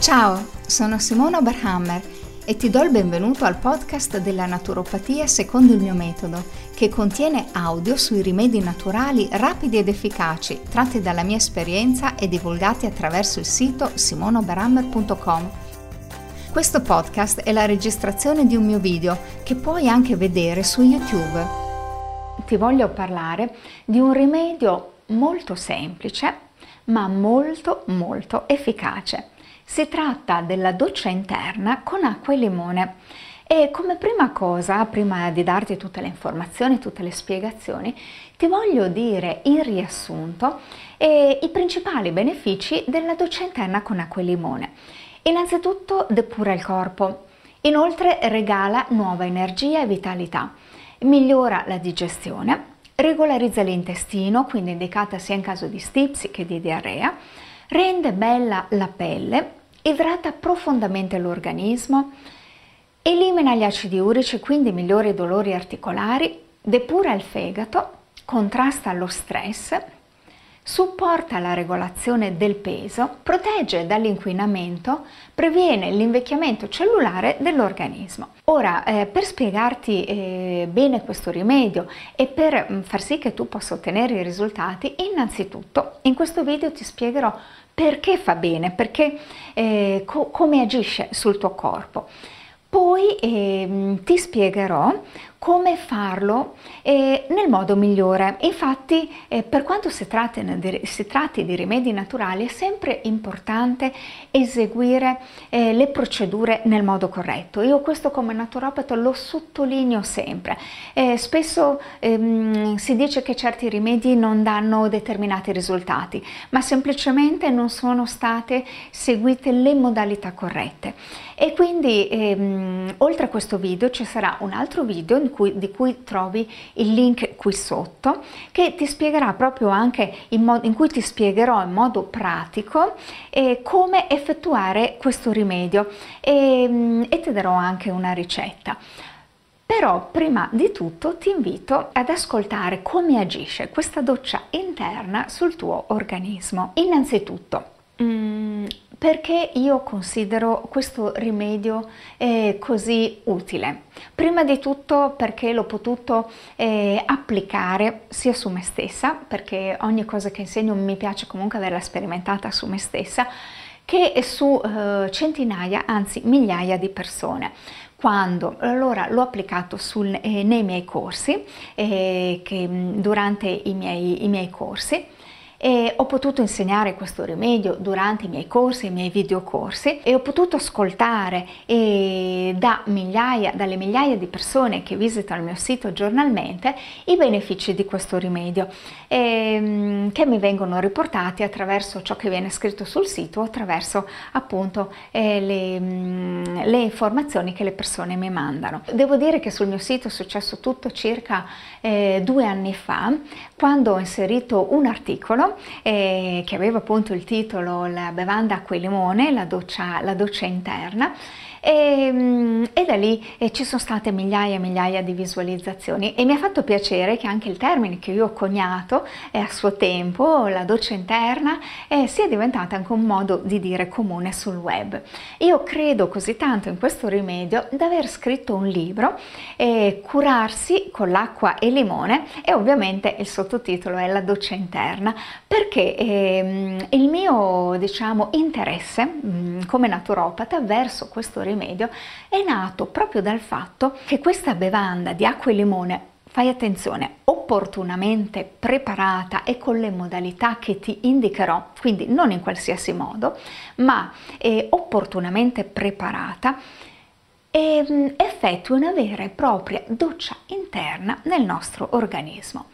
Ciao, sono Simona Oberhammer e ti do il benvenuto al podcast della naturopatia secondo il mio metodo, che contiene audio sui rimedi naturali rapidi ed efficaci, tratti dalla mia esperienza e divulgati attraverso il sito simonoberhammer.com. Questo podcast è la registrazione di un mio video che puoi anche vedere su YouTube. Ti voglio parlare di un rimedio molto semplice, ma molto molto efficace si tratta della doccia interna con acqua e limone. E come prima cosa, prima di darti tutte le informazioni, tutte le spiegazioni, ti voglio dire in riassunto eh, i principali benefici della doccia interna con acqua e limone. Innanzitutto depura il corpo, inoltre regala nuova energia e vitalità, migliora la digestione, regolarizza l'intestino, quindi indicata sia in caso di stipsi che di diarrea, rende bella la pelle, idrata profondamente l'organismo, elimina gli acidi urici, quindi migliora i dolori articolari, depura il fegato, contrasta lo stress, supporta la regolazione del peso, protegge dall'inquinamento, previene l'invecchiamento cellulare dell'organismo. Ora, eh, per spiegarti eh, bene questo rimedio e per mm, far sì che tu possa ottenere i risultati, innanzitutto in questo video ti spiegherò perché fa bene, perché, eh, co- come agisce sul tuo corpo. Poi eh, ti spiegherò come farlo eh, nel modo migliore. Infatti, eh, per quanto si tratti, si tratti, di rimedi naturali, è sempre importante eseguire eh, le procedure nel modo corretto. Io questo come naturopata lo sottolineo sempre. Eh, spesso ehm, si dice che certi rimedi non danno determinati risultati, ma semplicemente non sono state seguite le modalità corrette. E quindi, ehm, oltre a questo video, ci sarà un altro video cui, di cui trovi il link qui sotto che ti spiegherà proprio anche in, modo, in cui ti spiegherò in modo pratico eh, come effettuare questo rimedio e, mm, e ti darò anche una ricetta. Però prima di tutto ti invito ad ascoltare come agisce questa doccia interna sul tuo organismo. Innanzitutto, perché io considero questo rimedio eh, così utile? Prima di tutto perché l'ho potuto eh, applicare sia su me stessa, perché ogni cosa che insegno mi piace comunque averla sperimentata su me stessa, che su eh, centinaia, anzi migliaia di persone quando allora l'ho applicato sul, eh, nei miei corsi, eh, che, durante i miei, i miei corsi, e ho potuto insegnare questo rimedio durante i miei corsi, i miei videocorsi e ho potuto ascoltare da migliaia, dalle migliaia di persone che visitano il mio sito giornalmente i benefici di questo rimedio eh, che mi vengono riportati attraverso ciò che viene scritto sul sito, attraverso appunto eh, le, mm, le, informazioni che le persone mi mandano. Devo dire che sul mio sito è successo tutto circa eh, due anni fa quando ho inserito un articolo eh, che aveva appunto il titolo La bevanda acqua e limone, la doccia, la doccia interna e, mm, e da lì eh, ci sono state migliaia e migliaia di visualizzazioni e mi ha fatto piacere che anche il termine che io ho coniato eh, a suo tempo, la doccia interna, eh, sia diventata anche un modo di dire comune sul web. Io credo così tanto in questo rimedio da aver scritto un libro, eh, Curarsi con l'acqua e limone e ovviamente il sottotitolo è La doccia interna perché ehm, il mio diciamo interesse mh, mm, come naturopata verso questo rimedio è nato proprio dal fatto che questa bevanda di acqua e limone fai attenzione, opportunamente preparata e con le modalità che ti indicherò, quindi non in qualsiasi modo, ma eh, opportunamente preparata, e, mm, effettua una vera e propria doccia interna nel nostro organismo.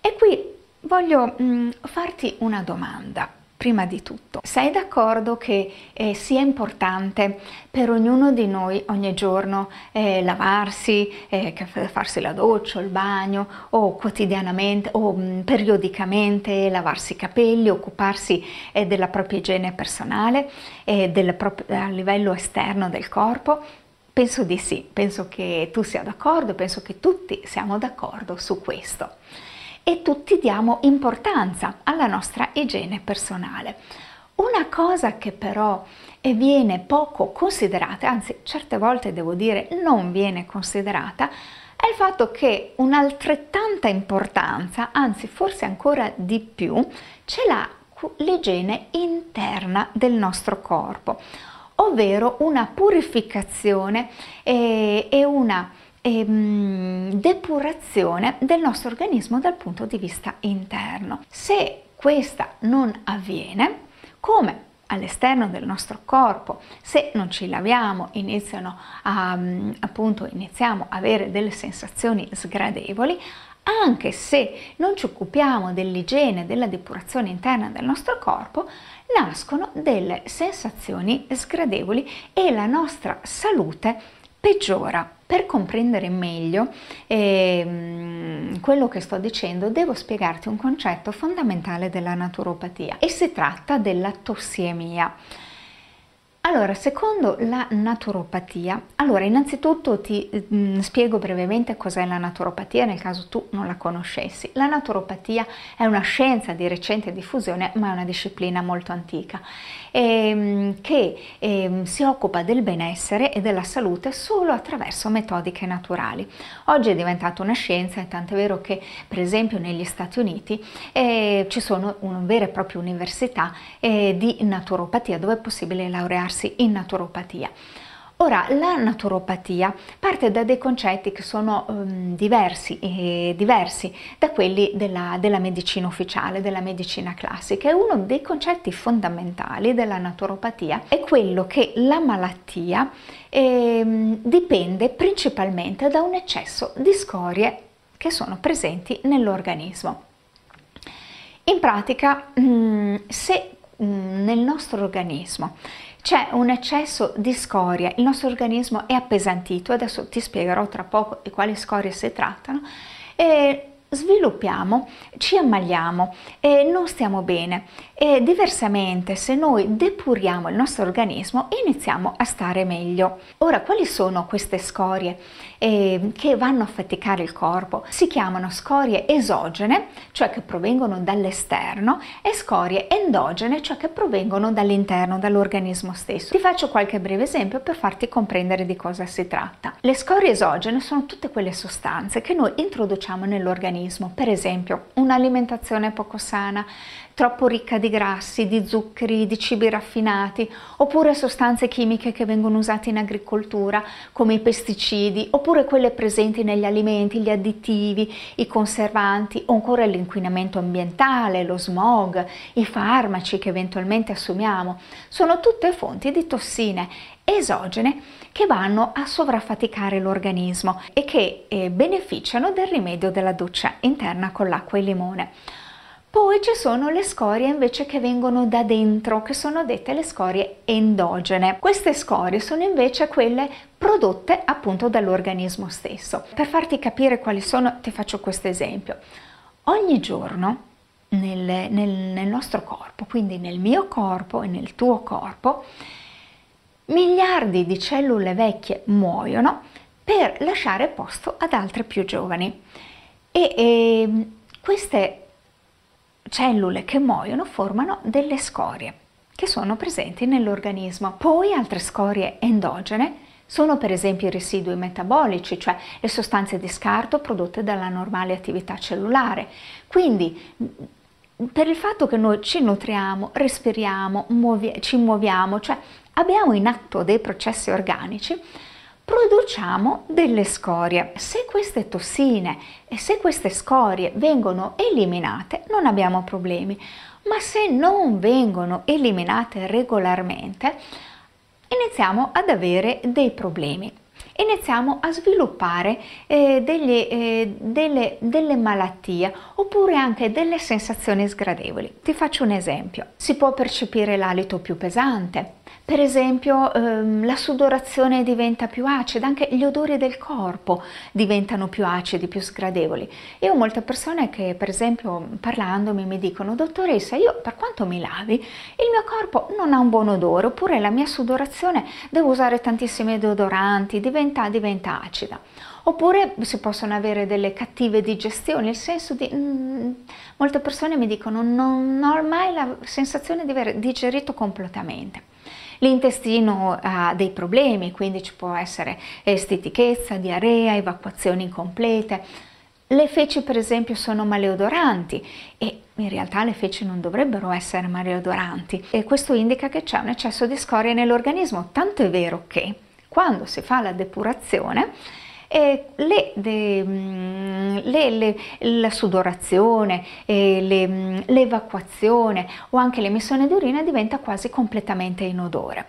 E qui voglio farti una domanda prima di tutto. Sei d'accordo che eh, sia importante per ognuno di noi ogni giorno eh, lavarsi, eh, farsi la doccia, il bagno o quotidianamente o mh, mm, periodicamente lavarsi i capelli, occuparsi eh, della propria igiene personale e a livello esterno del corpo? Penso di sì, penso che tu sia d'accordo, penso che tutti siamo d'accordo su questo e tutti diamo importanza alla nostra igiene personale. Una cosa che però viene poco considerata, anzi certe volte devo dire non viene considerata, è il fatto che un'altrettanta importanza, anzi forse ancora di più, ce l'ha l'igiene interna del nostro corpo, ovvero una purificazione e, e una ehm, depurazione del nostro organismo dal punto di vista interno. Se questa non avviene, come all'esterno del nostro corpo, se non ci laviamo, iniziano a, mm, appunto, iniziamo a avere delle sensazioni sgradevoli, anche se non ci occupiamo dell'igiene, della depurazione interna del nostro corpo, nascono delle sensazioni sgradevoli e la nostra salute peggiora. Per comprendere meglio eh, quello che sto dicendo, devo spiegarti un concetto fondamentale della naturopatia e si tratta della tossiemia. Allora, secondo la naturopatia, allora innanzitutto ti mh, mm, spiego brevemente cos'è la naturopatia nel caso tu non la conoscessi. La naturopatia è una scienza di recente diffusione, ma è una disciplina molto antica, ehm, che ehm, si occupa del benessere e della salute solo attraverso metodiche naturali. Oggi è diventata una scienza, è tanto vero che per esempio negli Stati Uniti eh, ci sono una vera e propria università eh, di naturopatia dove è possibile laurearsi laurearsi in naturopatia. Ora, la naturopatia parte da dei concetti che sono um, diversi, eh, diversi, da quelli della, della, medicina ufficiale, della medicina classica. E uno dei concetti fondamentali della naturopatia è quello che la malattia eh, dipende principalmente da un eccesso di scorie che sono presenti nell'organismo. In pratica, mh, mm, se mh, mm, nel nostro organismo c'è un eccesso di scoria, il nostro organismo è appesantito, adesso ti spiegherò tra poco di quali scorie si trattano, e sviluppiamo, ci ammaliamo e non stiamo bene e diversamente se noi depuriamo il nostro organismo iniziamo a stare meglio. Ora quali sono queste scorie eh, che vanno a faticare il corpo? Si chiamano scorie esogene, cioè che provengono dall'esterno e scorie endogene, cioè che provengono dall'interno, dall'organismo stesso. Ti faccio qualche breve esempio per farti comprendere di cosa si tratta. Le scorie esogene sono tutte quelle sostanze che noi introduciamo nell'organismo organismo, per esempio un'alimentazione poco sana, troppo ricca di grassi, di zuccheri, di cibi raffinati, oppure sostanze chimiche che vengono usate in agricoltura come i pesticidi, oppure quelle presenti negli alimenti, gli additivi, i conservanti, o ancora l'inquinamento ambientale, lo smog, i farmaci che eventualmente assumiamo, sono tutte fonti di tossine esogene che vanno a sovraffaticare l'organismo e che eh, beneficiano del rimedio della doccia interna con l'acqua e il limone. Poi ci sono le scorie invece che vengono da dentro, che sono dette le scorie endogene. Queste scorie sono invece quelle prodotte appunto dall'organismo stesso. Per farti capire quali sono, ti faccio questo esempio. Ogni giorno nel, nel, nel nostro corpo, quindi nel mio corpo e nel tuo corpo, miliardi di cellule vecchie muoiono per lasciare posto ad altre più giovani. E, e ehm, queste cellule che muoiono formano delle scorie che sono presenti nell'organismo. Poi altre scorie endogene sono per esempio i residui metabolici, cioè le sostanze di scarto prodotte dalla normale attività cellulare. Quindi per il fatto che noi ci nutriamo, respiriamo, muovi- ci muoviamo, cioè abbiamo in atto dei processi organici, produciamo delle scorie. Se queste tossine e se queste scorie vengono eliminate non abbiamo problemi, ma se non vengono eliminate regolarmente iniziamo ad avere dei problemi iniziamo a sviluppare eh, degli, eh, delle, delle malattie oppure anche delle sensazioni sgradevoli. Ti faccio un esempio. Si può percepire l'alito più pesante, Per esempio ehm, la sudorazione diventa più acida, anche gli odori del corpo diventano più acidi, più sgradevoli. Io ho molte persone che per esempio parlandomi mi dicono dottoressa io per quanto mi lavi il mio corpo non ha un buon odore oppure la mia sudorazione devo usare tantissimi deodoranti, diventa, diventa acida. Oppure si possono avere delle cattive digestioni, nel senso di... Mm, molte persone mi dicono non ho mai la sensazione di aver digerito completamente. L'intestino ha dei problemi, quindi ci può essere stitichezza, diarrea, evacuazioni incomplete. Le feci per esempio sono maleodoranti e in realtà le feci non dovrebbero essere maleodoranti e questo indica che c'è un eccesso di scoria nell'organismo, tanto è vero che quando si fa la depurazione eh, le, mm, le, le, la sudorazione, eh, l'evacuazione o anche l'emissione di urina diventa quasi completamente inodore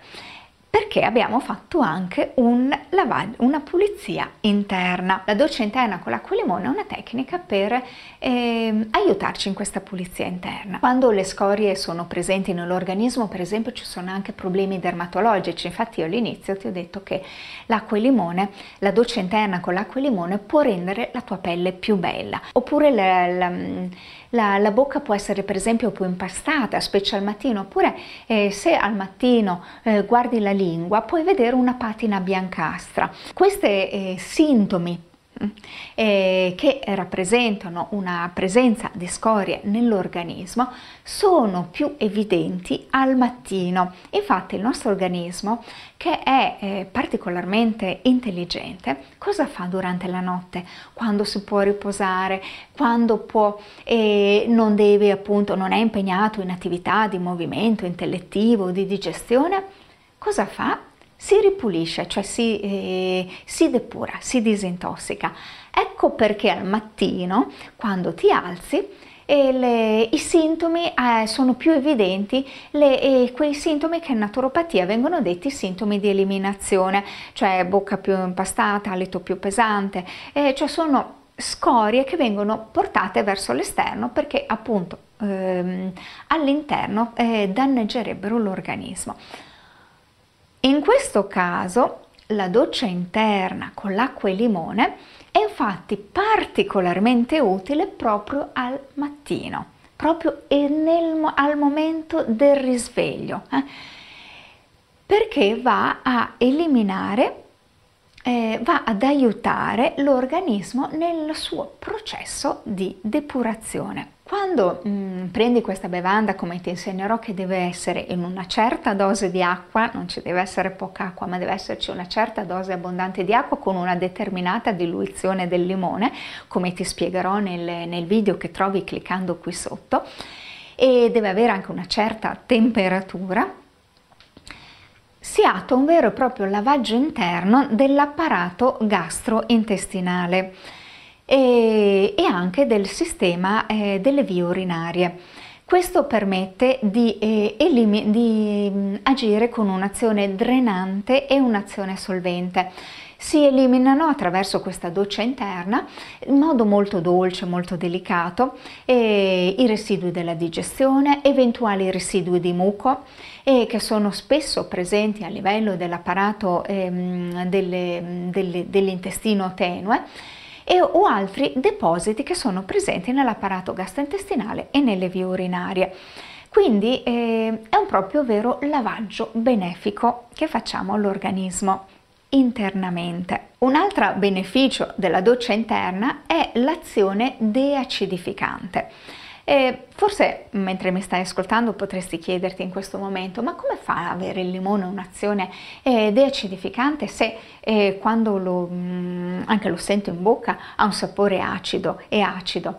perché abbiamo fatto anche un lavaggio, una pulizia interna. La doccia interna con l'acqua e limone è una tecnica per eh, aiutarci in questa pulizia interna. Quando le scorie sono presenti nell'organismo, per esempio, ci sono anche problemi dermatologici. Infatti io all'inizio ti ho detto che l'acqua e limone, la doccia interna con l'acqua e limone può rendere la tua pelle più bella. Oppure la, la la, la, bocca può essere per esempio più impastata, specie al mattino, oppure eh, se al mattino eh, guardi la lingua puoi vedere una patina biancastra. Questi eh, sintomi eh, che rappresentano una presenza di scorie nell'organismo sono più evidenti al mattino. Infatti il nostro organismo, che è eh, particolarmente intelligente, cosa fa durante la notte? Quando si può riposare, quando può, eh, non deve appunto, non è impegnato in attività di movimento intellettivo, di digestione, cosa fa? Si ripulisce, cioè si, eh, si depura, si disintossica. Ecco perché al mattino, quando ti alzi, e le, i sintomi eh, sono più evidenti, le, e quei sintomi che in naturopatia vengono detti sintomi di eliminazione, cioè bocca più impastata, letto più pesante, eh, cioè sono scorie che vengono portate verso l'esterno perché appunto ehm, all'interno eh, danneggerebbero l'organismo. In questo caso la doccia interna con l'acqua e limone è infatti particolarmente utile proprio al mattino, proprio nel, al momento del risveglio, eh? perché va a eliminare eh, va ad aiutare l'organismo nel suo processo di depurazione. Quando mm, prendi questa bevanda, come ti insegnerò, che deve essere in una certa dose di acqua, non ci deve essere poca acqua, ma deve esserci una certa dose abbondante di acqua con una determinata diluizione del limone, come ti spiegherò nel, nel video che trovi cliccando qui sotto, e deve avere anche una certa temperatura, si attua un vero e proprio lavaggio interno dell'apparato gastrointestinale e, e anche del sistema eh, delle vie urinarie. Questo permette di, eh, di mm, agire con un'azione drenante e un'azione solvente. Si eliminano attraverso questa doccia interna in modo molto dolce, molto delicato, eh, i residui della digestione, eventuali residui di muco eh, che sono spesso presenti a livello dell'apparato ehm, delle, delle, dell'intestino tenue e, o altri depositi che sono presenti nell'apparato gastrointestinale e nelle vie urinarie. Quindi eh, è un proprio vero lavaggio benefico che facciamo all'organismo internamente. Un altro beneficio della doccia interna è l'azione deacidificante. E forse mentre mi stai ascoltando potresti chiederti in questo momento, ma come fa ad avere il limone un'azione eh, deacidificante se eh, quando lo, mm, anche lo sento in bocca ha un sapore acido e acido?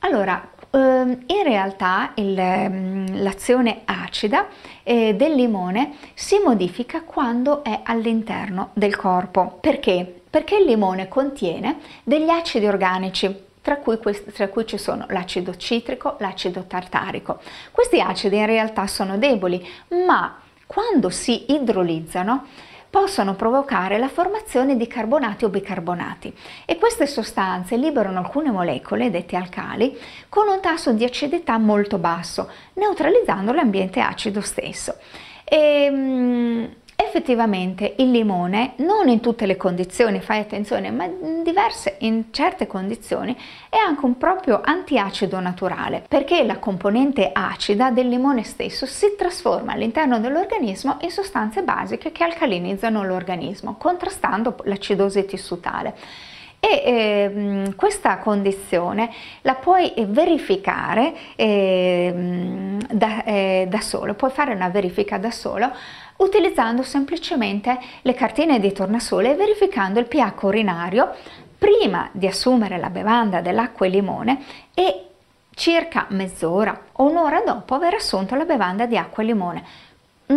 Allora, ehm, in realtà il, mm, l'azione acida eh, del limone si modifica quando è all'interno del corpo. Perché? Perché il limone contiene degli acidi organici tra cui, tra cui ci sono l'acido citrico, l'acido tartarico. Questi acidi in realtà sono deboli, ma quando si idrolizzano possono provocare la formazione di carbonati o bicarbonati e queste sostanze liberano alcune molecole, dette alcali, con un tasso di acidità molto basso, neutralizzando l'ambiente acido stesso. E, um, effettivamente il limone, non in tutte le condizioni, fai attenzione, ma in diverse, in certe condizioni, è anche un proprio antiacido naturale, perché la componente acida del limone stesso si trasforma all'interno dell'organismo in sostanze basiche che alcalinizzano l'organismo, contrastando l'acidosi tissutale e eh, questa condizione la puoi verificare eh, da, eh, da solo, puoi fare una verifica da solo utilizzando semplicemente le cartine di tornasole e verificando il pH urinario prima di assumere la bevanda dell'acqua e limone e circa mezz'ora o un'ora dopo aver assunto la bevanda di acqua e limone.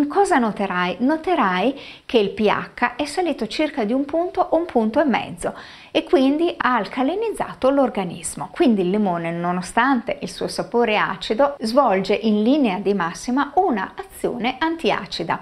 Cosa noterai? Noterai che il pH è salito circa di un punto o un punto e mezzo e quindi ha alcalinizzato l'organismo. Quindi il limone, nonostante il suo sapore acido, svolge in linea di massima una azione antiacida.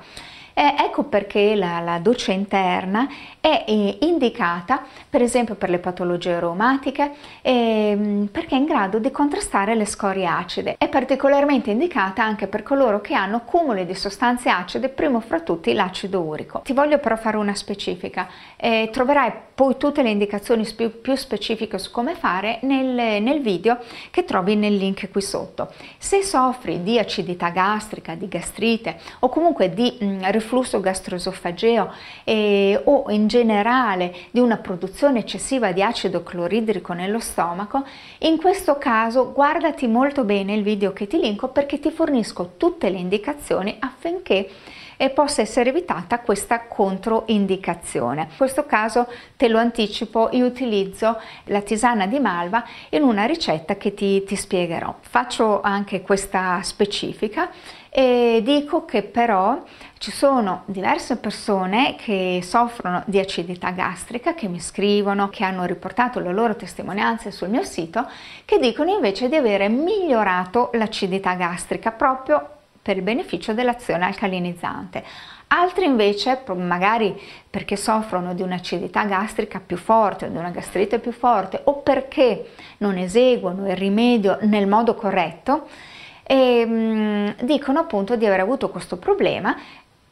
Eh, ecco perché la, la, doccia interna è eh, indicata per esempio per le patologie aromatiche eh, perché è in grado di contrastare le scorie acide. È particolarmente indicata anche per coloro che hanno cumuli di sostanze acide, primo fra tutti l'acido urico. Ti voglio però fare una specifica. Eh, troverai poi tutte le indicazioni più, più specifiche su come fare nel, nel video che trovi nel link qui sotto. Se soffri di acidità gastrica, di gastrite o comunque di mh, reflusso gastroesofageo eh, o in generale di una produzione eccessiva di acido cloridrico nello stomaco, in questo caso guardati molto bene il video che ti linko perché ti fornisco tutte le indicazioni affinché e possa essere evitata questa controindicazione. In questo caso te lo anticipo, io utilizzo la tisana di malva in una ricetta che ti, ti spiegherò. Faccio anche questa specifica e dico che però ci sono diverse persone che soffrono di acidità gastrica, che mi scrivono, che hanno riportato le loro testimonianze sul mio sito, che dicono invece di avere migliorato l'acidità gastrica proprio per il beneficio dell'azione alcalinizzante. Altri invece, magari perché soffrono di un'acidità gastrica più forte, di una gastrite più forte o perché non eseguono il rimedio nel modo corretto, e, mh, dicono appunto di aver avuto questo problema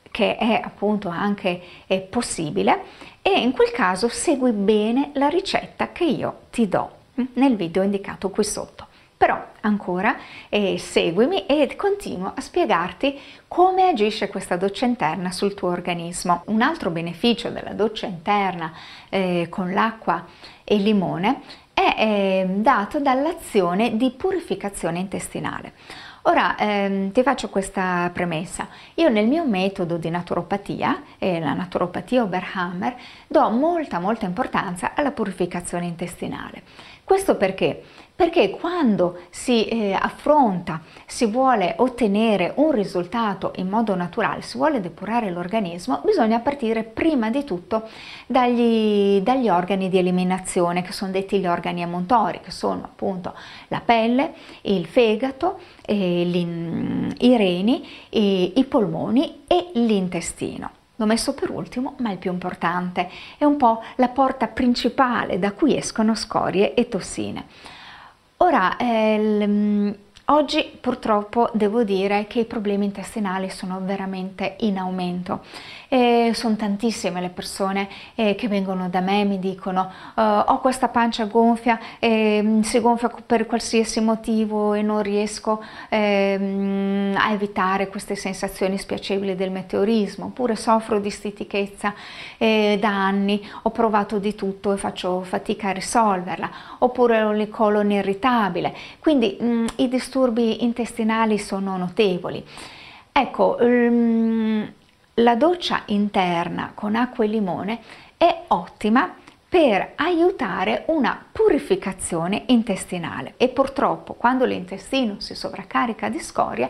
che è appunto anche è possibile e in quel caso segui bene la ricetta che io ti do nel video indicato qui sotto. Però ancora eh, seguimi e continuo a spiegarti come agisce questa doccia interna sul tuo organismo. Un altro beneficio della doccia interna eh, con l'acqua e il limone è eh, dato dall'azione di purificazione intestinale. Ora ehm, ti faccio questa premessa. Io nel mio metodo di naturopatia, eh, la naturopatia Oberhammer, do molta molta importanza alla purificazione intestinale. Questo perché? Perché quando si eh, affronta, si vuole ottenere un risultato in modo naturale, si vuole depurare l'organismo, bisogna partire prima di tutto dagli, dagli organi di eliminazione, che sono detti gli organi emontori, che sono appunto la pelle, il fegato, eh, i reni, eh, i polmoni e l'intestino. L'ho messo per ultimo, ma il più importante, è un po' la porta principale da cui escono scorie e tossine. Ora, eh, oggi purtroppo devo dire che i problemi intestinali sono veramente in aumento e sono tantissime le persone eh, che vengono da me e mi dicono uh, ho questa pancia gonfia, eh, si gonfia per qualsiasi motivo e non riesco eh, a evitare queste sensazioni spiacevoli del meteorismo, oppure soffro di stitichezza eh, da anni, ho provato di tutto e faccio fatica a risolverla, oppure ho il colon irritabile, quindi mh, mm, i disturbi intestinali sono notevoli. Ecco, um, la doccia interna con acqua e limone è ottima per aiutare una purificazione intestinale. E purtroppo quando l'intestino si sovraccarica di scorie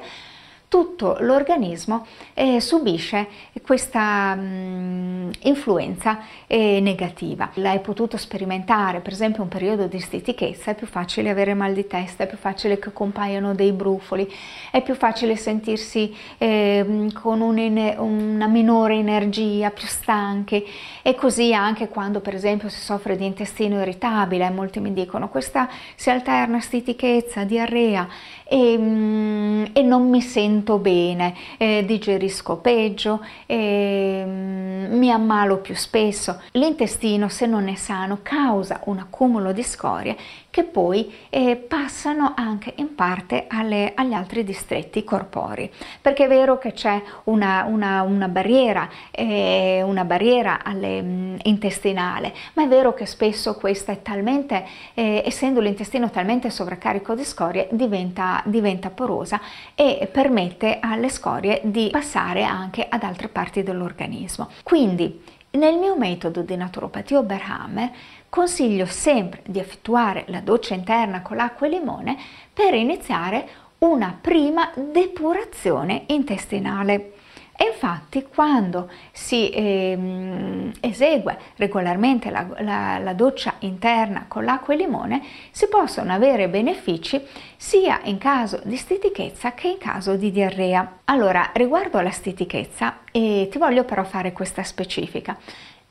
tutto l'organismo eh, subisce questa mh, mm, influenza eh, negativa. L'hai potuto sperimentare, per esempio un periodo di stitichezza, è più facile avere mal di testa, è più facile che compaiano dei brufoli, è più facile sentirsi eh, con un, una minore energia, più stanchi e così anche quando per esempio si soffre di intestino irritabile, molti mi dicono questa si alterna stitichezza, diarrea e, mh, mm, e non mi sento bene, eh, digerisco peggio, eh, mi ammalo più spesso. L'intestino, se non è sano, causa un accumulo di scorie che poi eh, passano anche in parte alle, agli altri distretti corporei. Perché è vero che c'è una, una, una barriera, eh, una barriera alle, mh, mm, intestinale, ma è vero che spesso questa è talmente, eh, essendo l'intestino talmente sovraccarico di scorie, diventa, diventa porosa e permette alle scorie di passare anche ad altre parti dell'organismo. Quindi nel mio metodo di naturopatia Oberhammer consiglio sempre di effettuare la doccia interna con l'acqua e limone per iniziare una prima depurazione intestinale. E infatti quando si eh, esegue regolarmente la, la, la, doccia interna con l'acqua e limone si possono avere benefici sia in caso di stitichezza che in caso di diarrea. Allora, riguardo alla stitichezza, eh, ti voglio però fare questa specifica.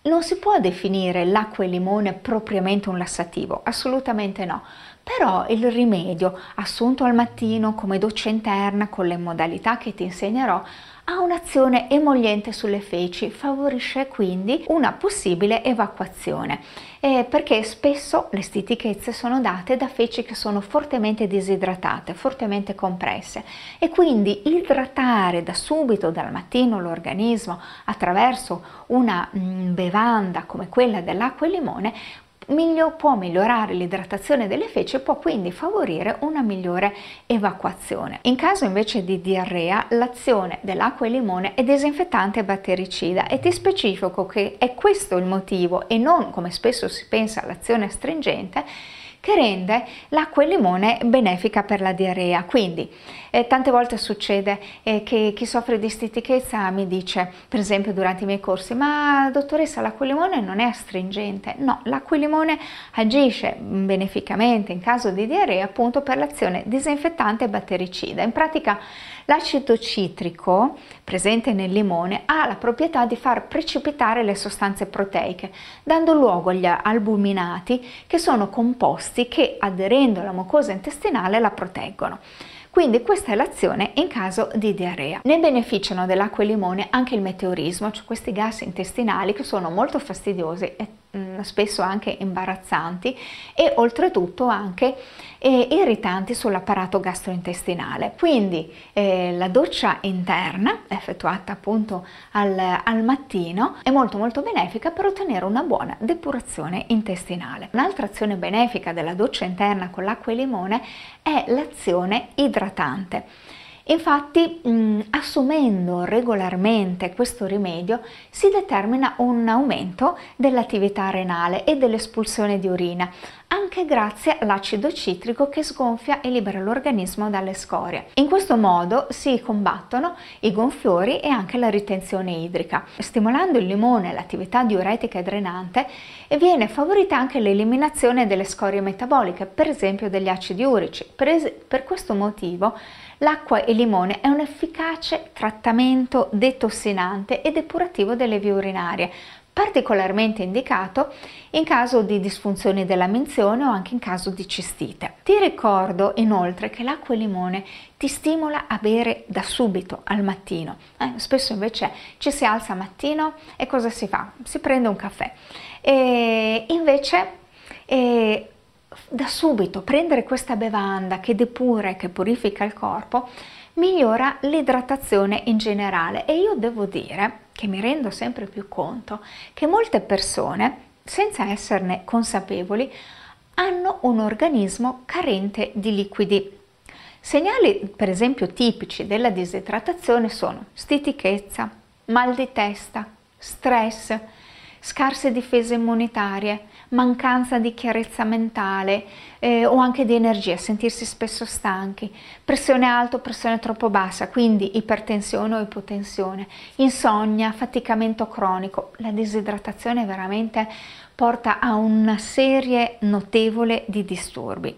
Non si può definire l'acqua e limone propriamente un lassativo, assolutamente no. Però il rimedio assunto al mattino come doccia interna con le modalità che ti insegnerò ha un'azione emoliente sulle feci, favorisce quindi una possibile evacuazione, eh, perché spesso le stitichezze sono date da feci che sono fortemente disidratate, fortemente compresse. E quindi idratare da subito dal mattino l'organismo attraverso una mh, mm, bevanda come quella dell'acqua e limone miglio, può migliorare l'idratazione delle feci e può quindi favorire una migliore evacuazione. In caso invece di diarrea, l'azione dell'acqua e limone è disinfettante e battericida e ti specifico che è questo il motivo e non come spesso si pensa l'azione astringente che rende l'acqua e limone benefica per la diarrea. Quindi eh, tante volte succede eh, che chi soffre di stitichezza mi dice, per esempio durante i miei corsi, ma dottoressa l'acqua e limone non è astringente. No, l'acqua e limone agisce beneficamente in caso di diarrea appunto per l'azione disinfettante e battericida. In pratica L'acido citrico presente nel limone ha la proprietà di far precipitare le sostanze proteiche, dando luogo agli albuminati che sono composti che aderendo alla mucosa intestinale la proteggono. Quindi questa è l'azione in caso di diarrea. Ne beneficiano dell'acqua e limone anche il meteorismo, cioè questi gas intestinali che sono molto fastidiosi e mh, spesso anche imbarazzanti e oltretutto anche eh, irritanti sull'apparato gastrointestinale. Quindi eh, la doccia interna, effettuata appunto al, al mattino, è molto molto benefica per ottenere una buona depurazione intestinale. Un'altra azione benefica della doccia interna con l'acqua e limone è l'azione idratante. Infatti, mh, assumendo regolarmente questo rimedio si determina un aumento dell'attività renale e dell'espulsione di urina, anche grazie all'acido citrico che sgonfia e libera l'organismo dalle scorie. In questo modo si combattono i gonfiori e anche la ritenzione idrica. Stimolando il limone l'attività diuretica e drenante viene favorita anche l'eliminazione delle scorie metaboliche, per esempio degli acidi urici. Per, es- per questo motivo L'acqua e limone è un efficace trattamento detossinante e depurativo delle vie urinarie, particolarmente indicato in caso di disfunzioni della menzione o anche in caso di cistite. Ti ricordo inoltre che l'acqua e limone ti stimola a bere da subito al mattino. Eh, spesso invece ci si alza al mattino e cosa si fa? Si prende un caffè. E invece eh, da subito prendere questa bevanda che depura e che purifica il corpo migliora l'idratazione in generale e io devo dire che mi rendo sempre più conto che molte persone, senza esserne consapevoli, hanno un organismo carente di liquidi. Segnali per esempio tipici della disidratazione sono stitichezza, mal di testa, stress, scarse difese immunitarie, mancanza di chiarezza mentale eh, o anche di energia, sentirsi spesso stanchi, pressione alta o pressione troppo bassa, quindi ipertensione o ipotensione, insonnia, faticamento cronico. La disidratazione veramente porta a una serie notevole di disturbi.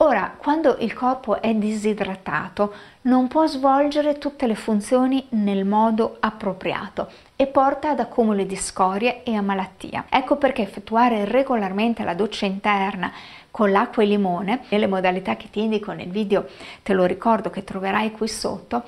Ora, quando il corpo è disidratato, non può svolgere tutte le funzioni nel modo appropriato e porta ad accumuli di scorie e a malattia. Ecco perché effettuare regolarmente la doccia interna con l'acqua e limone, nelle modalità che ti indico nel video, te lo ricordo che troverai qui sotto,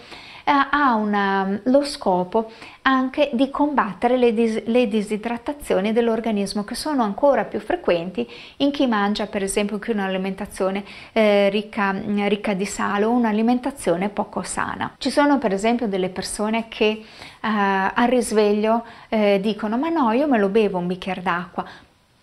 ha una, lo scopo anche di combattere le, dis, le, disidratazioni dell'organismo che sono ancora più frequenti in chi mangia per esempio anche un'alimentazione eh, ricca, ricca, di sale o un'alimentazione poco sana. Ci sono per esempio delle persone che eh, al risveglio eh, dicono ma no io me lo bevo un bicchiere d'acqua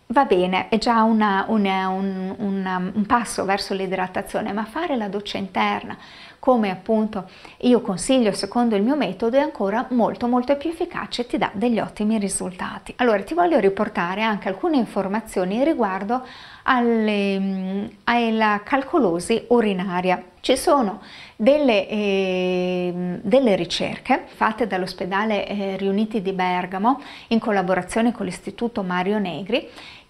Va bene, è già una, una, un, un, un passo verso l'idratazione, ma fare la doccia interna, come appunto io consiglio secondo il mio metodo, è ancora molto molto più efficace e ti dà degli ottimi risultati. Allora ti voglio riportare anche alcune informazioni riguardo alle, alla calcolosi urinaria. Ci sono delle, eh, delle, ricerche fatte dall'ospedale eh, Riuniti di Bergamo in collaborazione con l'Istituto Mario Negri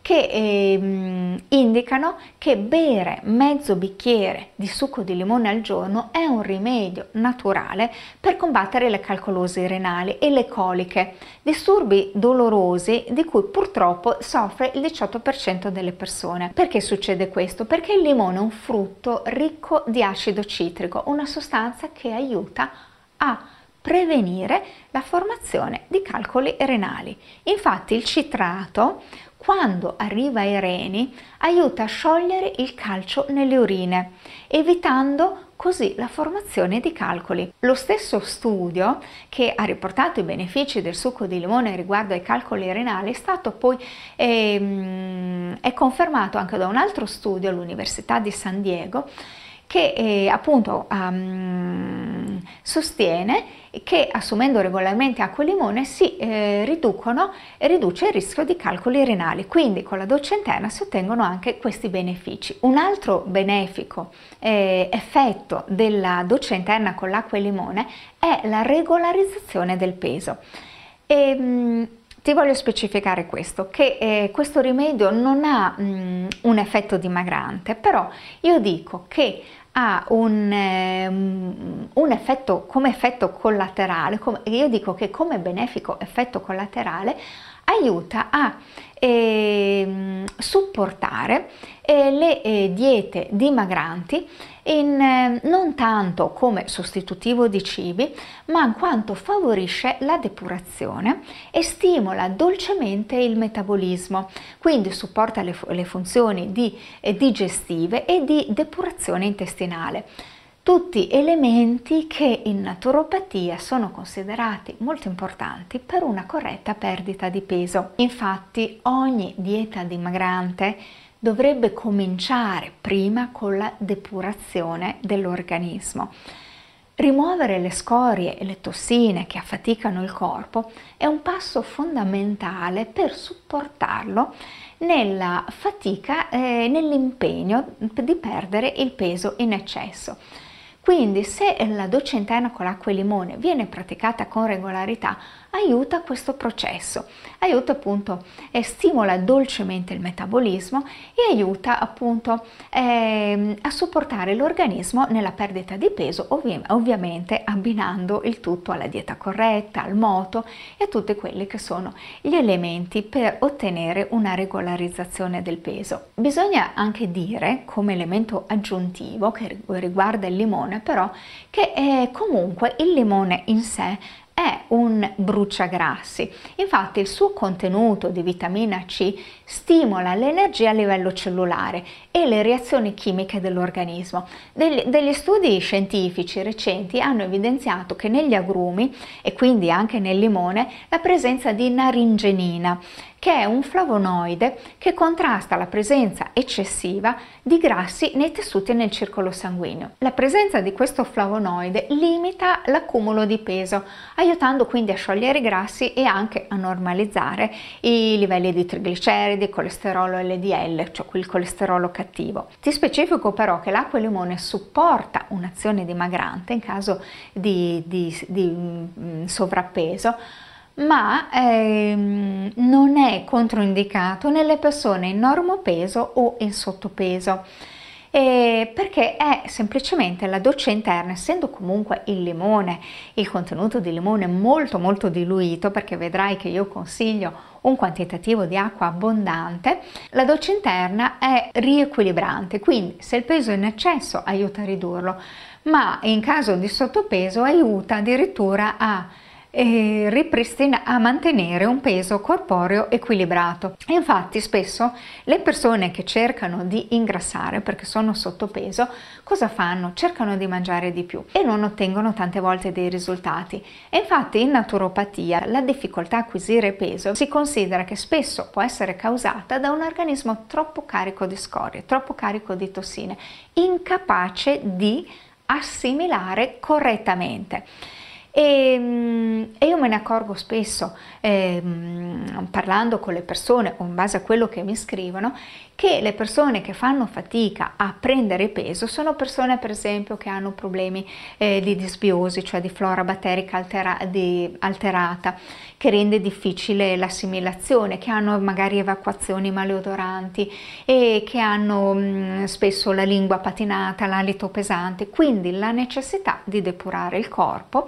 che eh, indicano che bere mezzo bicchiere di succo di limone al giorno è un rimedio naturale per combattere le calcolosi renali e le coliche, disturbi dolorosi di cui purtroppo soffre il 18% delle persone. Perché succede questo? Perché il limone è un frutto ricco di acido citrico, una sostanza che aiuta a prevenire la formazione di calcoli renali. Infatti il citrato quando arriva ai reni aiuta a sciogliere il calcio nelle urine, evitando così la formazione di calcoli. Lo stesso studio che ha riportato i benefici del succo di limone riguardo ai calcoli renali è stato poi ehm, è confermato anche da un altro studio all'Università di San Diego che eh, appunto um, sostiene che assumendo regolarmente acqua e limone si eh, riducono e riduce il rischio di calcoli renali, quindi con la doccia interna si ottengono anche questi benefici. Un altro benefico eh, effetto della doccia interna con l'acqua e limone è la regolarizzazione del peso. E, mh, mm, ti voglio specificare questo, che eh, questo rimedio non ha mh, mm, un effetto dimagrante, però io dico che ha un, eh, un, effetto come effetto collaterale, come, io dico che come benefico effetto collaterale aiuta a eh, supportare eh, le eh, diete dimagranti in, eh, non tanto come sostitutivo di cibi, ma in quanto favorisce la depurazione e stimola dolcemente il metabolismo, quindi supporta le, le funzioni di, eh, digestive e di depurazione intestinale tutti elementi che in naturopatia sono considerati molto importanti per una corretta perdita di peso. Infatti ogni dieta dimagrante dovrebbe cominciare prima con la depurazione dell'organismo. Rimuovere le scorie e le tossine che affaticano il corpo è un passo fondamentale per supportarlo nella fatica e eh, nell'impegno di perdere il peso in eccesso. Quindi se la doccia interna con l'acqua e limone viene praticata con regolarità, aiuta questo processo, aiuta appunto e stimola dolcemente il metabolismo e aiuta appunto eh, a supportare l'organismo nella perdita di peso, ovvi- ovviamente abbinando il tutto alla dieta corretta, al moto e a tutti quelli che sono gli elementi per ottenere una regolarizzazione del peso. Bisogna anche dire come elemento aggiuntivo che riguarda il limone però che eh, comunque il limone in sé è un bruciagrassi. Infatti il suo contenuto di vitamina C stimola l'energia a livello cellulare e le reazioni chimiche dell'organismo. Degli, degli studi scientifici recenti hanno evidenziato che negli agrumi e quindi anche nel limone la presenza di naringenina che è un flavonoide che contrasta la presenza eccessiva di grassi nei tessuti e nel circolo sanguigno. La presenza di questo flavonoide limita l'accumulo di peso, aiutando quindi a sciogliere i grassi e anche a normalizzare i livelli di trigliceridi, colesterolo LDL, cioè il colesterolo cattivo. Ti specifico però che l'acqua e limone supporta un'azione dimagrante in caso di, di, di mm, sovrappeso ma ehm, non è controindicato nelle persone in normopeso o in sottopeso. eh, perché è semplicemente la doccia interna, essendo comunque il limone, il contenuto di limone molto molto diluito, perché vedrai che io consiglio un quantitativo di acqua abbondante, la doccia interna è riequilibrante, quindi se il peso è in eccesso aiuta a ridurlo, ma in caso di sottopeso aiuta addirittura a ripristina a mantenere un peso corporeo equilibrato. Infatti spesso le persone che cercano di ingrassare perché sono sottopeso, cosa fanno? Cercano di mangiare di più e non ottengono tante volte dei risultati. Infatti in naturopatia la difficoltà a acquisire peso si considera che spesso può essere causata da un organismo troppo carico di scorie, troppo carico di tossine, incapace di assimilare correttamente. E, mm, e, io me ne accorgo spesso eh, parlando con le persone o in base a quello che mi scrivono che le persone che fanno fatica a prendere peso sono persone per esempio che hanno problemi eh, di disbiosi, cioè di flora batterica altera- di, alterata, che rende difficile l'assimilazione, che hanno magari evacuazioni maleodoranti e che hanno mh, mm, spesso la lingua patinata, l'alito pesante, quindi la necessità di depurare il corpo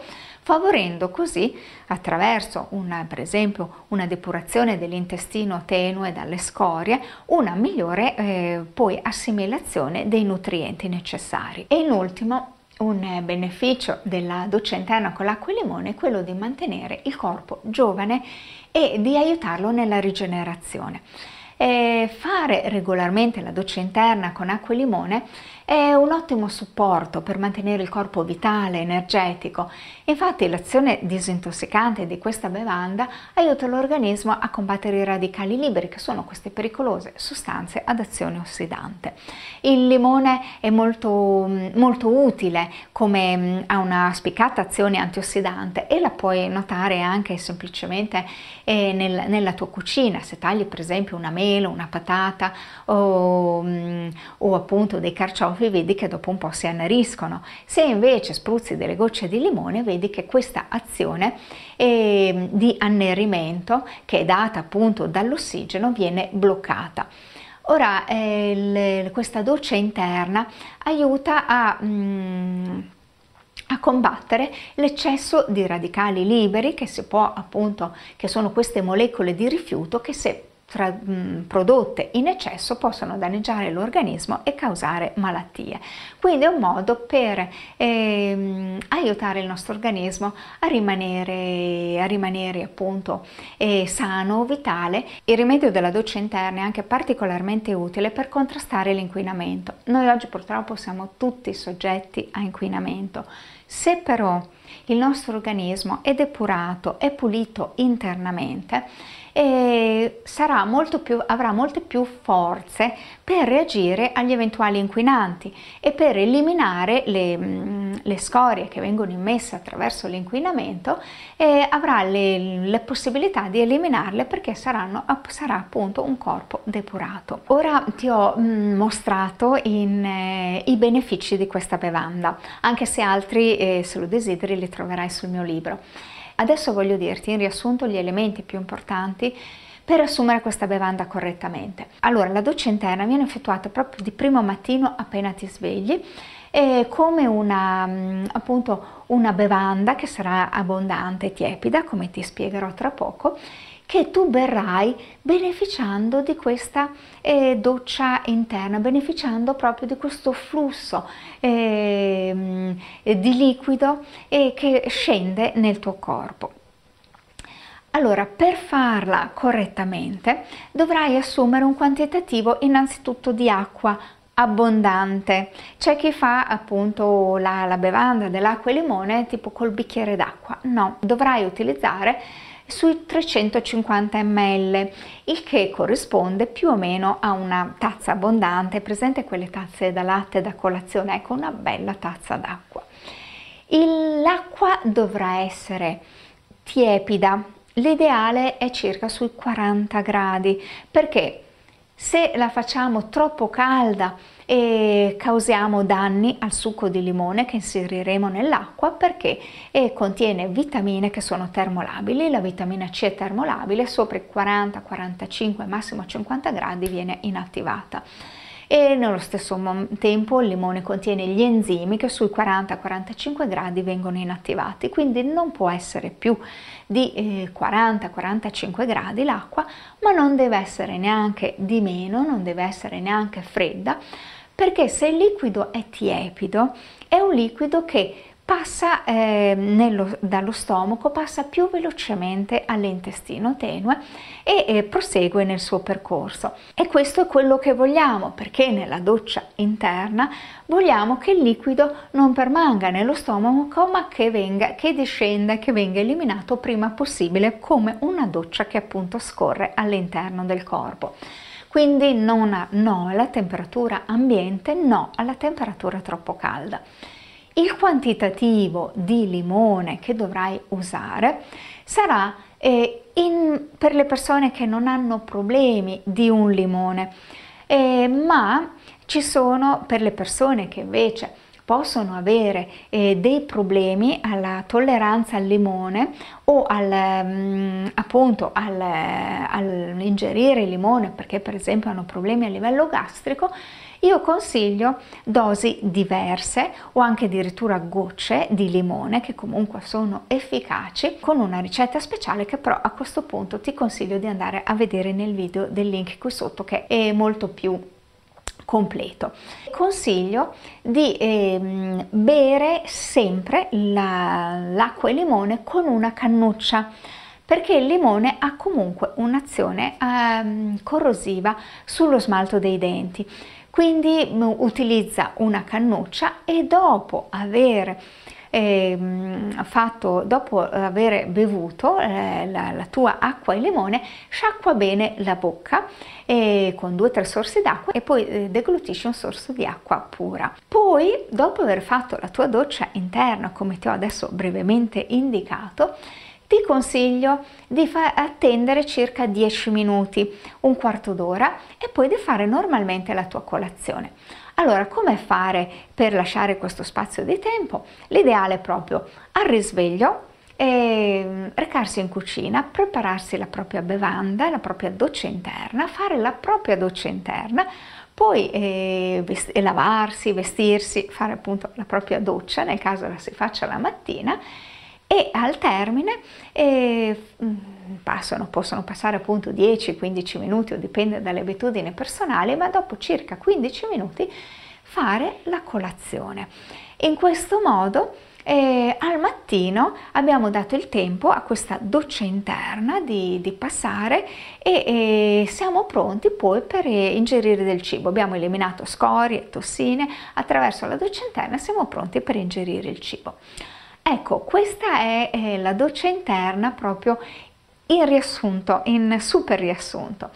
favorendo così attraverso una, per esempio una depurazione dell'intestino tenue dalle scorie una migliore eh, poi assimilazione dei nutrienti necessari. E in ultimo un beneficio della doccia interna con l'acqua e limone è quello di mantenere il corpo giovane e di aiutarlo nella rigenerazione. E fare regolarmente la doccia interna con acqua e limone è un ottimo supporto per mantenere il corpo vitale, energetico. Infatti l'azione disintossicante di questa bevanda aiuta l'organismo a combattere i radicali liberi, che sono queste pericolose sostanze ad azione ossidante. Il limone è molto, molto utile come ha una spiccata azione antiossidante e la puoi notare anche semplicemente eh, nel, nella tua cucina, se tagli per esempio una mela, una patata o, o appunto dei carciofi vedi che dopo un po' si anneriscono. Se invece spruzzi delle gocce di limone vedi che questa azione eh, di annerimento che è data appunto dall'ossigeno viene bloccata. Ora eh, le, questa doccia interna aiuta a... Mm, a combattere l'eccesso di radicali liberi che si può appunto che sono queste molecole di rifiuto che se tra, mh, prodotte in eccesso possono danneggiare l'organismo e causare malattie. Quindi è un modo per ehm, aiutare il nostro organismo a rimanere, a rimanere appunto eh, sano, vitale. Il rimedio della doccia interna è anche particolarmente utile per contrastare l'inquinamento. Noi oggi purtroppo siamo tutti soggetti a inquinamento. Se però il nostro organismo è depurato, è pulito internamente, e molto più, avrà molte più forze per reagire agli eventuali inquinanti e per eliminare le, mm, le scorie che vengono immesse attraverso l'inquinamento e avrà le, le possibilità di eliminarle perché saranno, sarà appunto un corpo depurato. Ora ti ho mm, mostrato in, eh, i benefici di questa bevanda, anche se altri, eh, se lo desideri, li troverai sul mio libro. Adesso voglio dirti in riassunto gli elementi più importanti per assumere questa bevanda correttamente. Allora, la doccia interna viene effettuata proprio di primo mattino appena ti svegli è come una, mm, appunto, una bevanda che sarà abbondante e tiepida, come ti spiegherò tra poco, che tu berrai beneficiando di questa eh, doccia interna, beneficiando proprio di questo flusso eh, di liquido eh, che scende nel tuo corpo. Allora, per farla correttamente dovrai assumere un quantitativo innanzitutto di acqua abbondante. C'è chi fa appunto la, la bevanda dell'acqua e limone tipo col bicchiere d'acqua. No, dovrai utilizzare sui 350 ml, il che corrisponde più o meno a una tazza abbondante, presente quelle tazze da latte da colazione, ecco una bella tazza d'acqua. L'acqua dovrà essere tiepida, l'ideale è circa sui 40 gradi, perché se la facciamo troppo calda e causiamo danni al succo di limone che inseriremo nell'acqua perché contiene vitamine che sono termolabili, la vitamina C è termolabile, sopra i 40, 45, massimo 50 gradi viene inattivata. E nello stesso tempo il limone contiene gli enzimi che sui 40-45 gradi vengono inattivati, quindi non può essere più di eh, 40-45 gradi l'acqua, ma non deve essere neanche di meno, non deve essere neanche fredda, perché se il liquido è tiepido, è un liquido che passa eh, nello, dallo stomaco, passa più velocemente all'intestino tenue e eh, prosegue nel suo percorso. E questo è quello che vogliamo, perché nella doccia interna vogliamo che il liquido non permanga nello stomaco, ma che, venga, che discenda che venga eliminato prima possibile, come una doccia che appunto scorre all'interno del corpo. Quindi non no alla temperatura ambiente, no alla temperatura troppo calda. Il quantitativo di limone che dovrai usare sarà eh, in, per le persone che non hanno problemi di un limone, eh, ma ci sono per le persone che invece possono avere eh, dei problemi alla tolleranza al limone o al, mh, mm, appunto al, all'ingerire il limone perché per esempio hanno problemi a livello gastrico, io consiglio dosi diverse o anche addirittura gocce di limone che comunque sono efficaci con una ricetta speciale che però a questo punto ti consiglio di andare a vedere nel video del link qui sotto che è molto più completo. Consiglio di eh, bere sempre la, l'acqua e limone con una cannuccia perché il limone ha comunque un'azione eh, corrosiva sullo smalto dei denti. Quindi mm, utilizza una cannuccia e dopo aver eh, fatto, dopo aver bevuto eh, la, la, tua acqua e limone, sciacqua bene la bocca eh, con due o tre sorsi d'acqua e poi eh, deglutisci un sorso di acqua pura. Poi, dopo aver fatto la tua doccia interna, come ti ho adesso brevemente indicato, ti consiglio di attendere circa 10 minuti, un quarto d'ora e poi di fare normalmente la tua colazione. Allora, come fare per lasciare questo spazio di tempo? L'ideale è proprio al risveglio eh, recarsi in cucina, prepararsi la propria bevanda, la propria doccia interna, fare la propria doccia interna, poi eh, vest- lavarsi, vestirsi, fare appunto la propria doccia, nel caso la si faccia la mattina e al termine eh, passano, possono passare appunto 10-15 minuti o dipende dalle abitudini personali, ma dopo circa 15 minuti fare la colazione. In questo modo eh, al mattino abbiamo dato il tempo a questa doccia interna di, di passare e, e, siamo pronti poi per ingerire del cibo. Abbiamo eliminato scorie, tossine, attraverso la doccia interna siamo pronti per ingerire il cibo. Ecco, questa è eh, la doccia interna proprio in riassunto, in super riassunto.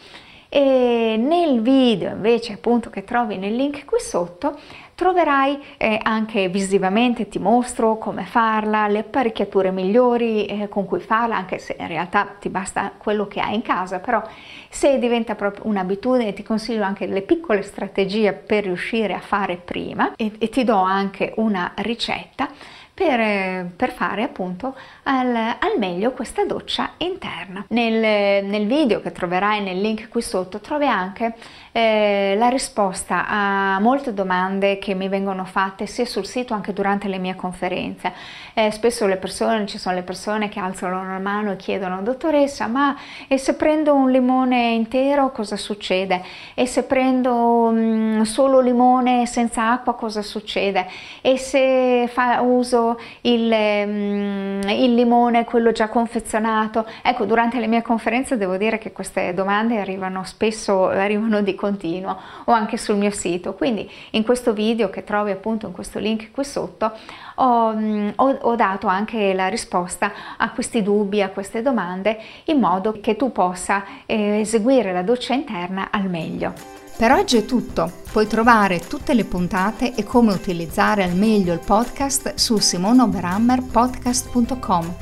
E nel video invece appunto che trovi nel link qui sotto troverai eh, anche visivamente, ti mostro come farla, le apparecchiature migliori eh, con cui farla, anche se in realtà ti basta quello che hai in casa, però se diventa proprio un'abitudine ti consiglio anche delle piccole strategie per riuscire a fare prima e, e ti do anche una ricetta per, per fare appunto al, al, meglio questa doccia interna. Nel, nel, video che troverai nel link qui sotto trovi anche eh, la risposta a molte domande che mi vengono fatte sia sul sito anche durante le mie conferenze. Eh, spesso le persone, ci sono le persone che alzano la mano e chiedono dottoressa ma e se prendo un limone intero cosa succede? E se prendo mh, mm, solo limone senza acqua cosa succede? E se fa, uso il, mh, mm, il limone, quello già confezionato? Ecco, durante le mie conferenze devo dire che queste domande arrivano spesso, arrivano di continuo o anche sul mio sito. Quindi in questo video che trovi appunto in questo link qui sotto ho, ho, ho dato anche la risposta a questi dubbi, a queste domande in modo che tu possa eh, eseguire la doccia interna al meglio. Per oggi è tutto. Puoi trovare tutte le puntate e come utilizzare al meglio il podcast su simonoberammerpodcast.com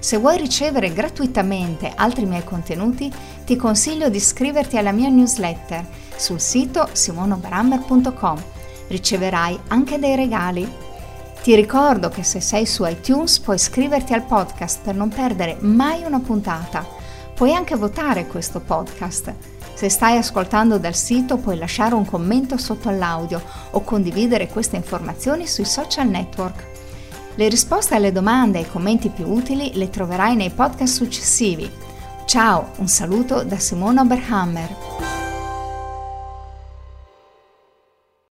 se vuoi ricevere gratuitamente altri miei contenuti, ti consiglio di iscriverti alla mia newsletter sul sito simonobrammer.com. Riceverai anche dei regali. Ti ricordo che se sei su iTunes puoi iscriverti al podcast per non perdere mai una puntata. Puoi anche votare questo podcast. Se stai ascoltando dal sito puoi lasciare un commento sotto all'audio o condividere queste informazioni sui social network. Le risposte alle domande e i commenti più utili le troverai nei podcast successivi. Ciao, un saluto da Simona Oberhammer.